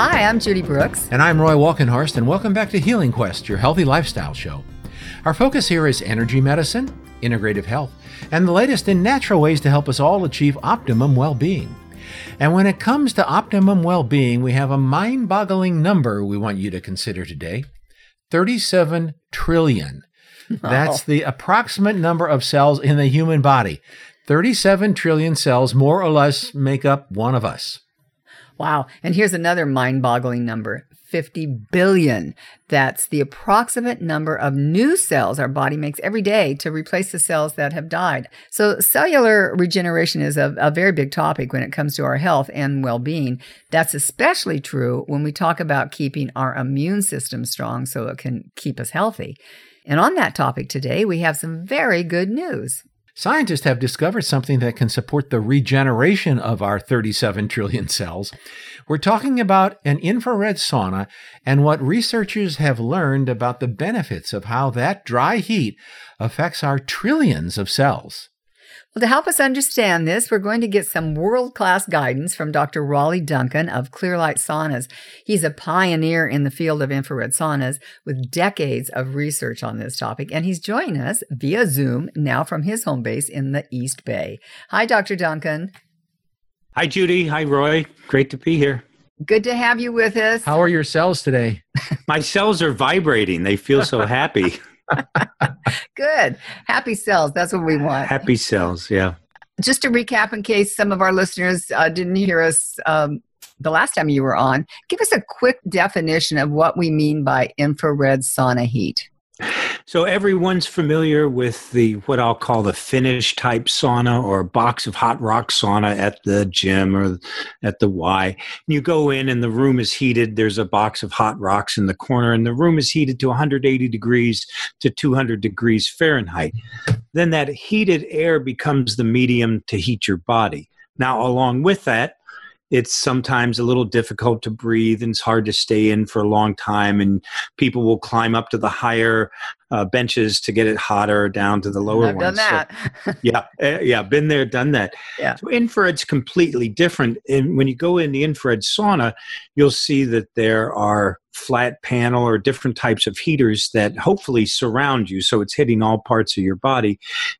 Hi, I'm Judy Brooks. And I'm Roy Walkenhorst, and welcome back to Healing Quest, your healthy lifestyle show. Our focus here is energy medicine, integrative health, and the latest in natural ways to help us all achieve optimum well being. And when it comes to optimum well being, we have a mind boggling number we want you to consider today 37 trillion. That's the approximate number of cells in the human body. 37 trillion cells, more or less, make up one of us. Wow. And here's another mind boggling number 50 billion. That's the approximate number of new cells our body makes every day to replace the cells that have died. So, cellular regeneration is a, a very big topic when it comes to our health and well being. That's especially true when we talk about keeping our immune system strong so it can keep us healthy. And on that topic today, we have some very good news. Scientists have discovered something that can support the regeneration of our 37 trillion cells. We're talking about an infrared sauna and what researchers have learned about the benefits of how that dry heat affects our trillions of cells. Well, to help us understand this, we're going to get some world class guidance from Dr. Raleigh Duncan of Clearlight Saunas. He's a pioneer in the field of infrared saunas with decades of research on this topic, and he's joining us via Zoom now from his home base in the East Bay. Hi, Dr. Duncan. Hi, Judy. Hi, Roy. Great to be here. Good to have you with us. How are your cells today? My cells are vibrating. They feel so happy. Good. Happy cells. That's what we want. Happy cells. Yeah. Just to recap, in case some of our listeners uh, didn't hear us um, the last time you were on, give us a quick definition of what we mean by infrared sauna heat. So everyone's familiar with the what I'll call the Finnish type sauna or box of hot rock sauna at the gym or at the Y. You go in and the room is heated. There's a box of hot rocks in the corner, and the room is heated to 180 degrees to 200 degrees Fahrenheit. Then that heated air becomes the medium to heat your body. Now, along with that, it's sometimes a little difficult to breathe and it's hard to stay in for a long time and people will climb up to the higher uh, benches to get it hotter down to the lower I've ones. done that. So, yeah, uh, yeah, been there, done that. Yeah. So infrared's completely different. And when you go in the infrared sauna, you'll see that there are flat panel or different types of heaters that hopefully surround you, so it's hitting all parts of your body.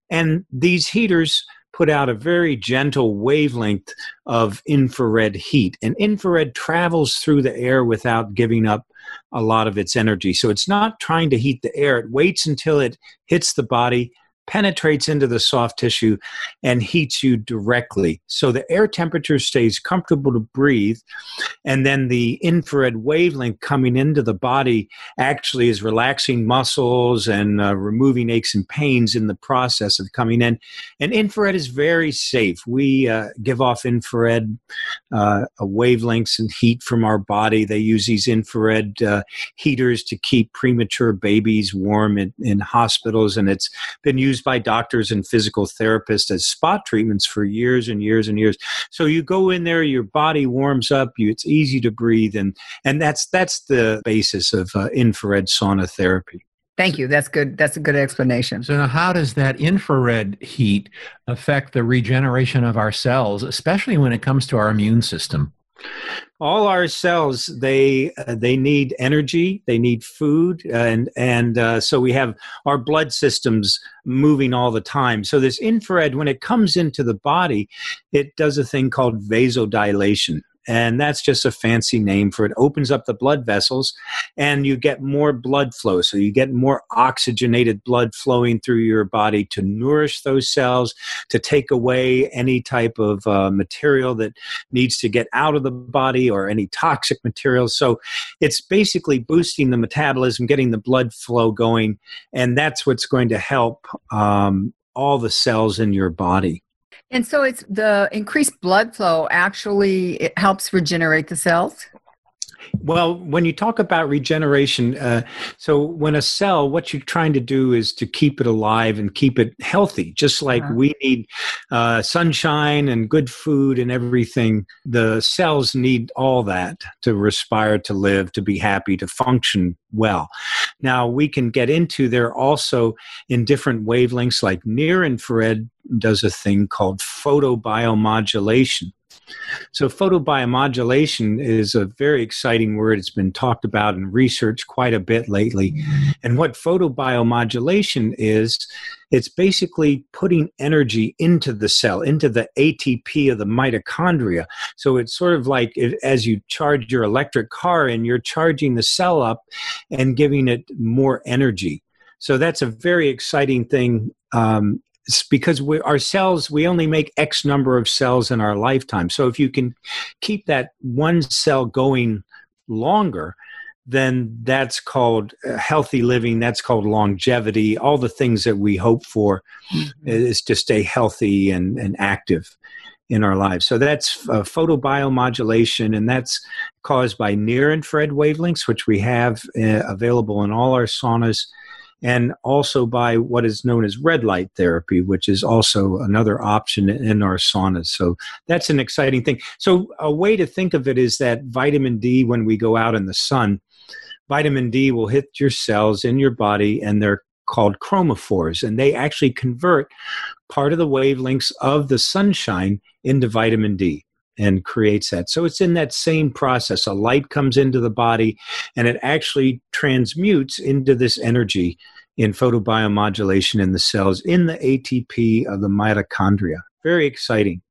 And these heaters put out a very gentle wavelength of infrared heat. And infrared travels through the air without giving up a lot of its energy. So it's not trying to heat the air, it waits until it hits the body penetrates into the soft tissue and heats you directly. So the air temperature stays comfortable to breathe. And then the infrared wavelength coming into the body actually is relaxing muscles and uh, removing aches and pains in the process of coming in. And infrared is very safe. We uh, give off infrared uh, wavelengths and heat from our body. They use these infrared uh, heaters to keep premature babies warm in, in hospitals, and it's been used used by doctors and physical therapists as spot treatments for years and years and years. So you go in there, your body warms up, you, it's easy to breathe, and and that's that's the basis of uh, infrared sauna therapy. Thank you. That's good. That's a good explanation. So, now how does that infrared heat affect the regeneration of our cells, especially when it comes to our immune system? All our cells they uh, they need energy they need food and and uh, so we have our blood systems moving all the time. So this infrared when it comes into the body it does a thing called vasodilation and that's just a fancy name for it. Opens up the blood vessels and you get more blood flow. So you get more oxygenated blood flowing through your body to nourish those cells to take away any type of uh, material that needs to get out of the body or any toxic materials so it's basically boosting the metabolism getting the blood flow going and that's what's going to help um, all the cells in your body and so it's the increased blood flow actually it helps regenerate the cells. Well, when you talk about regeneration, uh, so when a cell, what you're trying to do is to keep it alive and keep it healthy, just like uh-huh. we need uh, sunshine and good food and everything. The cells need all that to respire, to live, to be happy, to function well. Now, we can get into there also in different wavelengths, like near infrared does a thing called photobiomodulation So, photobiomodulation is a very exciting word. It's been talked about and researched quite a bit lately. And what photobiomodulation is, it's basically putting energy into the cell, into the ATP of the mitochondria. So, it's sort of like as you charge your electric car and you're charging the cell up and giving it more energy. So that's a very exciting thing um, because we, our cells we only make x number of cells in our lifetime. So if you can keep that one cell going longer then that's called uh, healthy living that's called longevity. All the things that we hope for mm-hmm. is to stay healthy and, and active in our lives. So that's uh, photobiomodulation and that's caused by near infrared wavelengths which we have uh, available in all our saunas and also by what is known as red light therapy, which is also another option in our saunas. So that's an exciting thing. So, a way to think of it is that vitamin D, when we go out in the sun, vitamin D will hit your cells in your body and they're called chromophores, and they actually convert part of the wavelengths of the sunshine into vitamin D and creates that. So it's in that same process. A light comes into the body and it actually transmutes into this energy in photobiomodulation in the cells in the ATP of the mitochondria. Very exciting.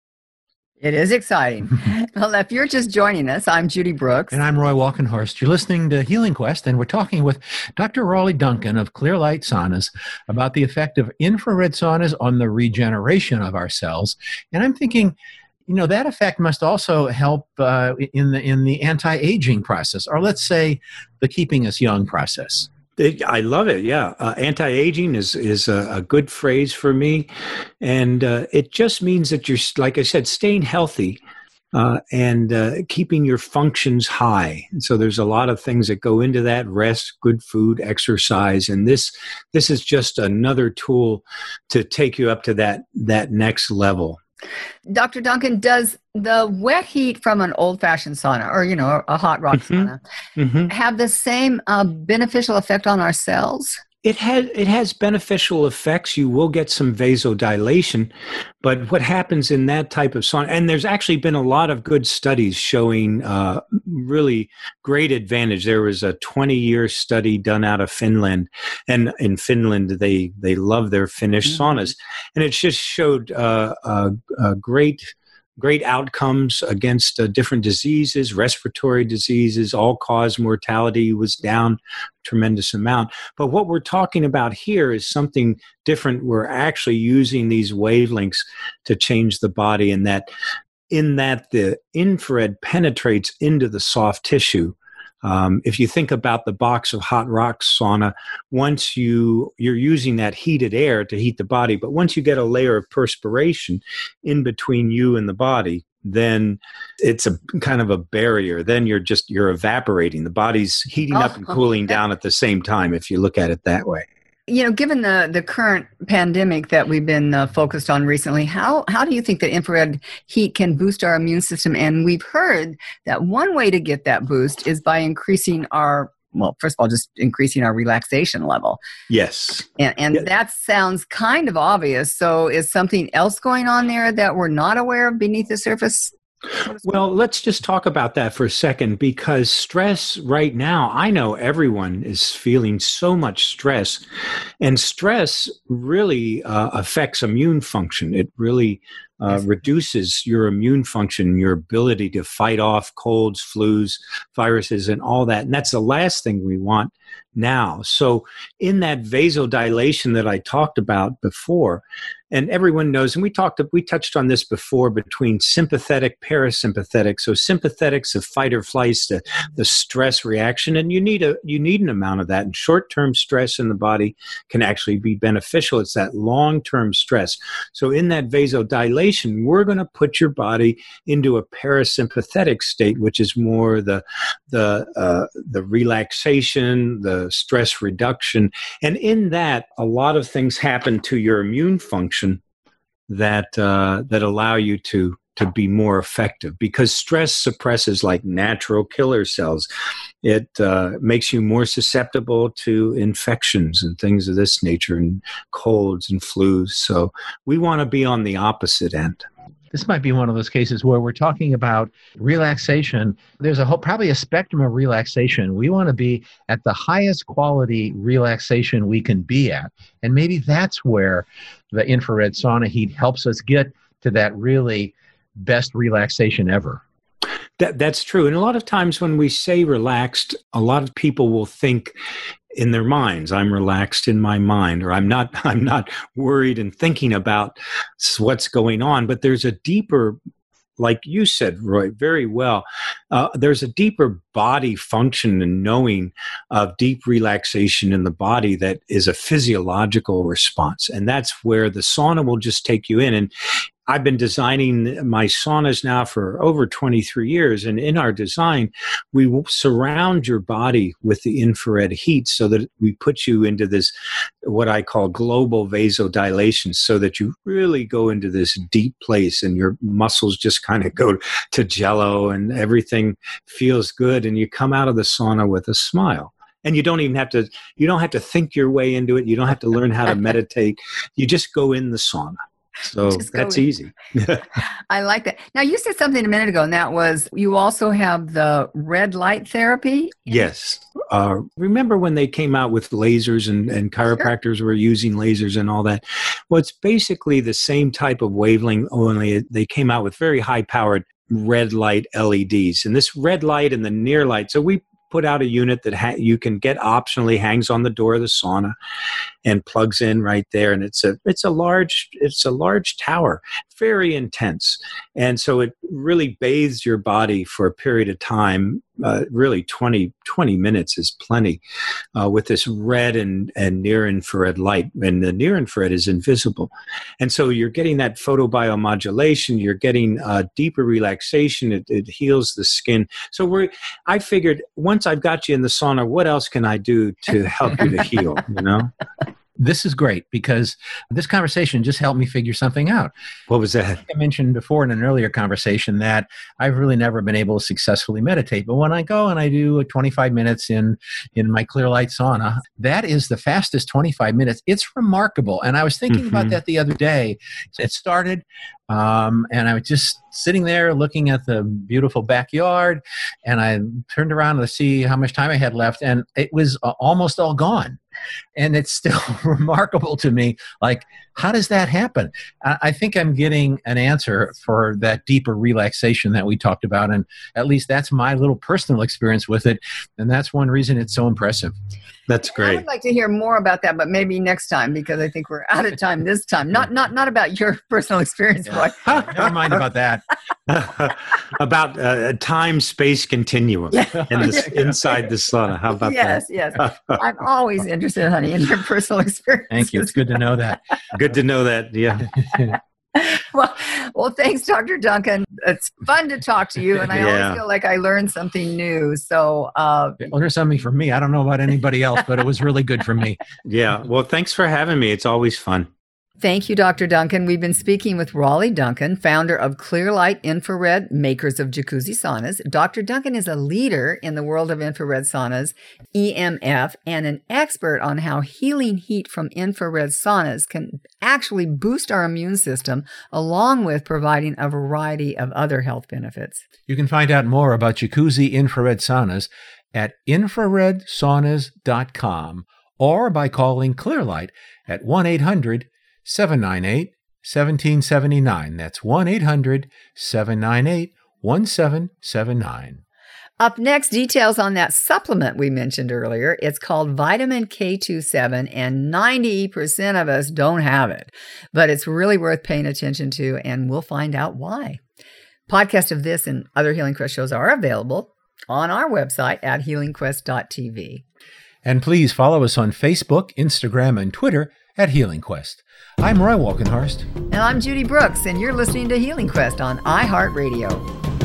It is exciting. well, if you're just joining us, I'm Judy Brooks. And I'm Roy Walkenhorst. You're listening to Healing Quest, and we're talking with Dr. Raleigh Duncan of Clearlight Saunas about the effect of infrared saunas on the regeneration of our cells. And I'm thinking, you know that effect must also help uh, in the in the anti-aging process or let's say the keeping us young process I love it. Yeah, uh, anti-aging is is a, a, good phrase for me, and uh, it just means that you're, like I said, staying healthy uh, and uh, keeping your functions high. And so there's a lot of things that go into that: rest, good food, exercise, and this this is just another tool to take you up to that that next level. Dr. Duncan, does the wet heat from an old fashioned sauna or, you know, a hot rock mm-hmm. sauna mm-hmm. have the same uh, beneficial effect on our cells? It has it has beneficial effects. You will get some vasodilation, but what happens in that type of sauna? And there's actually been a lot of good studies showing uh, really great advantage. There was a 20 year study done out of Finland, and in Finland they they love their Finnish mm-hmm. saunas, and it just showed uh, a, a great great outcomes against uh, different diseases, respiratory diseases, all cause mortality was down tremendous amount. But what we're talking about here is something different. We're actually using these wavelengths to change the body, and that in that the infrared penetrates into the soft tissue um, if you think about the box of hot rocks sauna, once you you're using that heated air to heat the body, but once you get a layer of perspiration in between you and the body, then it's a kind of a barrier. Then you're just you're evaporating. The body's heating oh, up and cooling down at the same time. If you look at it that way you know, given the the current pandemic that we've been uh, focused on recently, how how do you think that infrared heat can boost our immune system? And we've heard that one way to get that boost is by increasing our well, first of all, just increasing our relaxation level. Yes. And, and yes. that sounds kind of obvious. So, is something else going on there that we're not aware of beneath the surface? Well, let's just talk about that for a second because stress right now, I know everyone is feeling so much stress, and stress really uh, affects immune function. It really uh, reduces your immune function, your ability to fight off colds, flus, viruses, and all that. And that's the last thing we want now. So, in that vasodilation that I talked about before, and everyone knows and we talked we touched on this before between sympathetic parasympathetic. So sympathetics of fight or flight the, the stress reaction and you need a you need an amount of that. And short-term stress in the body can actually be beneficial. It's that long-term stress. So in that vasodilation we're going to put your body into a parasympathetic state which is more the the uh, the relaxation the stress reduction. And in that a lot of things happen to your immune function function that uh, that allow you to to be more effective because stress suppresses like natural killer cells. It uh, makes you more susceptible to infections and things of this nature, and colds and flus. So we want to be on the opposite end. This might be one of those cases where we're talking about relaxation. There's a whole, probably a spectrum of relaxation. We want to be at the highest quality relaxation we can be at. And maybe that's where the infrared sauna heat helps us get to that really best relaxation ever. That, that's true. And a lot of times when we say relaxed, a lot of people will think in their minds. I'm relaxed in my mind or i'm not i'm not worried and thinking about what's going on. But there's a deeper like you said roy very well uh, there's a deeper body function and knowing of deep relaxation in the body that is a physiological response. And that's where the sauna will just take you in. And I've been designing my saunas now for over 23 years. And in our design, we surround your body with the infrared heat so that we put you into this, what I call global vasodilation, so that you really go into this deep place and your muscles just kind of go to jello and everything feels good. And you come out of the sauna with a smile and you don't even have to you don't have to think your way into it you don't have to learn how to meditate you just go in the sauna so that's easy. I like that. Now, you said something a minute ago, and that was you also have the red light therapy. Yes. Uh, remember when they came out with lasers and, and chiropractors sure. were using lasers and all that? Well, it's basically the same type of wavelength, only they came out with very high powered red light LEDs. And this red light and the near light, so we put out a unit that ha- you can get optionally hangs on the door of the sauna and plugs in right there and it's a it's a large it's a large tower very intense. And so it really bathes your body for a period of time uh, really 20, 20 minutes is plenty uh, with this red and, and near infrared light. And the near infrared is invisible. And so you're getting that photobiomodulation, you're getting uh, deeper relaxation, it, it heals the skin. So we're, I figured once I've got you in the sauna, what else can I do to help you to heal, you know? this is great because this conversation just helped me figure something out. What was that? I mentioned before in an earlier conversation that I've really never been able to successfully meditate. But when I go and I do 25 minutes in in my clear light sauna, that is the fastest 25 minutes. It's remarkable. And I was thinking mm-hmm. about that the other day. It started um, and I was just sitting there looking at the beautiful backyard, and I turned around to see how much time I had left, and it was uh, almost all gone. And it's still remarkable to me. Like, how does that happen? I, I think I'm getting an answer for that deeper relaxation that we talked about, and at least that's my little personal experience with it, and that's one reason it's so impressive. That's great. I would like to hear more about that, but maybe next time because I think we're out of time this time. Not not not about your personal experience, yeah. Never mind about that. about uh, a time space continuum yeah. in this, inside the sauna. How about yes, that? Yes, yes. I'm always interested, in honey, in your personal experience. Thank you. It's good to know that. good to know that. Yeah. well, well, thanks, Dr. Duncan. It's fun to talk to you, and I yeah. always feel like I learned something new. So, uh, learn something from me. I don't know about anybody else, but it was really good for me. Yeah. Well, thanks for having me. It's always fun. Thank you, Dr. Duncan. We've been speaking with Raleigh Duncan, founder of Clearlight Infrared, makers of Jacuzzi saunas. Dr. Duncan is a leader in the world of infrared saunas, EMF, and an expert on how healing heat from infrared saunas can actually boost our immune system, along with providing a variety of other health benefits. You can find out more about Jacuzzi infrared saunas at infraredsaunas.com or by calling Clearlight at 1 800 798 1779. That's 1 800 798 1779. Up next, details on that supplement we mentioned earlier. It's called vitamin K27, and 90% of us don't have it, but it's really worth paying attention to, and we'll find out why. Podcasts of this and other Healing Quest shows are available on our website at healingquest.tv. And please follow us on Facebook, Instagram, and Twitter at Healing Quest. I'm Roy Walkenhorst. And I'm Judy Brooks, and you're listening to Healing Quest on iHeartRadio.